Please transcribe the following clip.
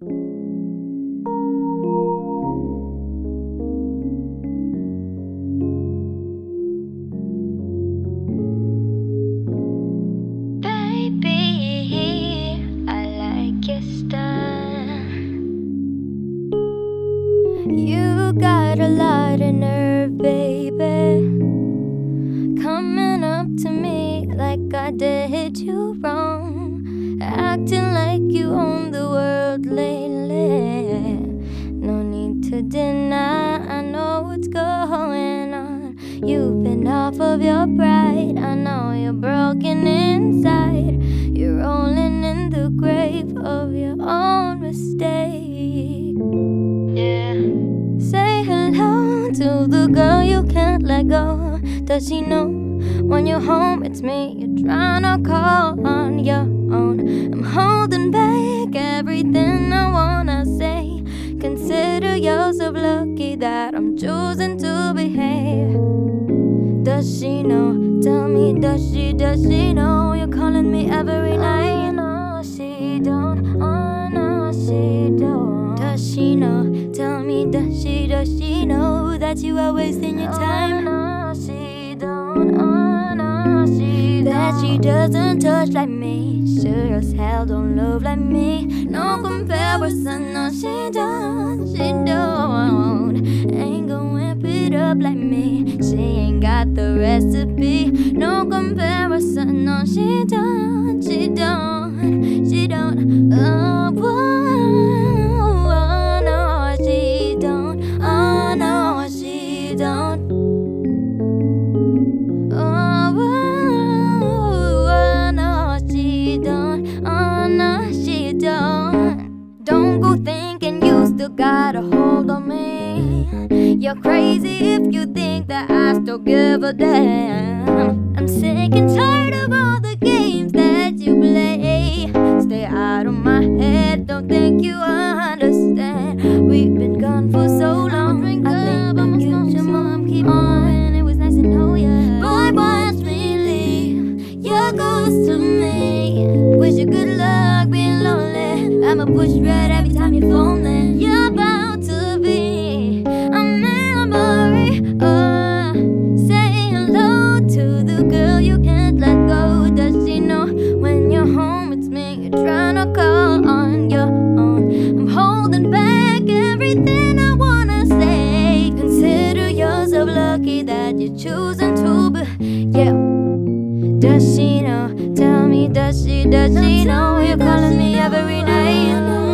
You got a lot of nerve, baby. Coming up to me like I did you wrong. Acting like you world lately. No need to deny, I know what's going on. You've been off of your pride, I know you're broken inside. You're rolling in the grave of your own mistake. Yeah. Say hello to the girl you can't let go. Does she know when you're home it's me you're trying to call on your that I'm choosing to behave. Does she know? Tell me, does she, does she know you're calling me every night? Oh, No, she don't. Oh, no, she don't. Does she know? Tell me, does she, does she know that you are wasting your oh, time? Oh, no, she don't. Oh, no, she don't. That she doesn't touch like me. Sure as hell don't love like me. No comparison, no. She don't. It up like me. She ain't got the recipe. No comparison, no, she don't. She don't. She don't. Oh, whoa, oh, no, she don't. Oh, no, she don't. Oh, oh, oh, no, she don't. Oh, no, she don't. Don't go thinking you still got a. You're crazy if you think that I still give a damn. I'm sick and tired of all the games that you play. Stay out of my head, don't think you understand. We've been gone for so long. I think that you should mom keep on. It was nice to know ya. Boy, watch me leave. You're ghost to me. Wish you good luck being lonely. I'ma push red every time you phone Does she know? Tell me, does she, does she know you're calling me every night?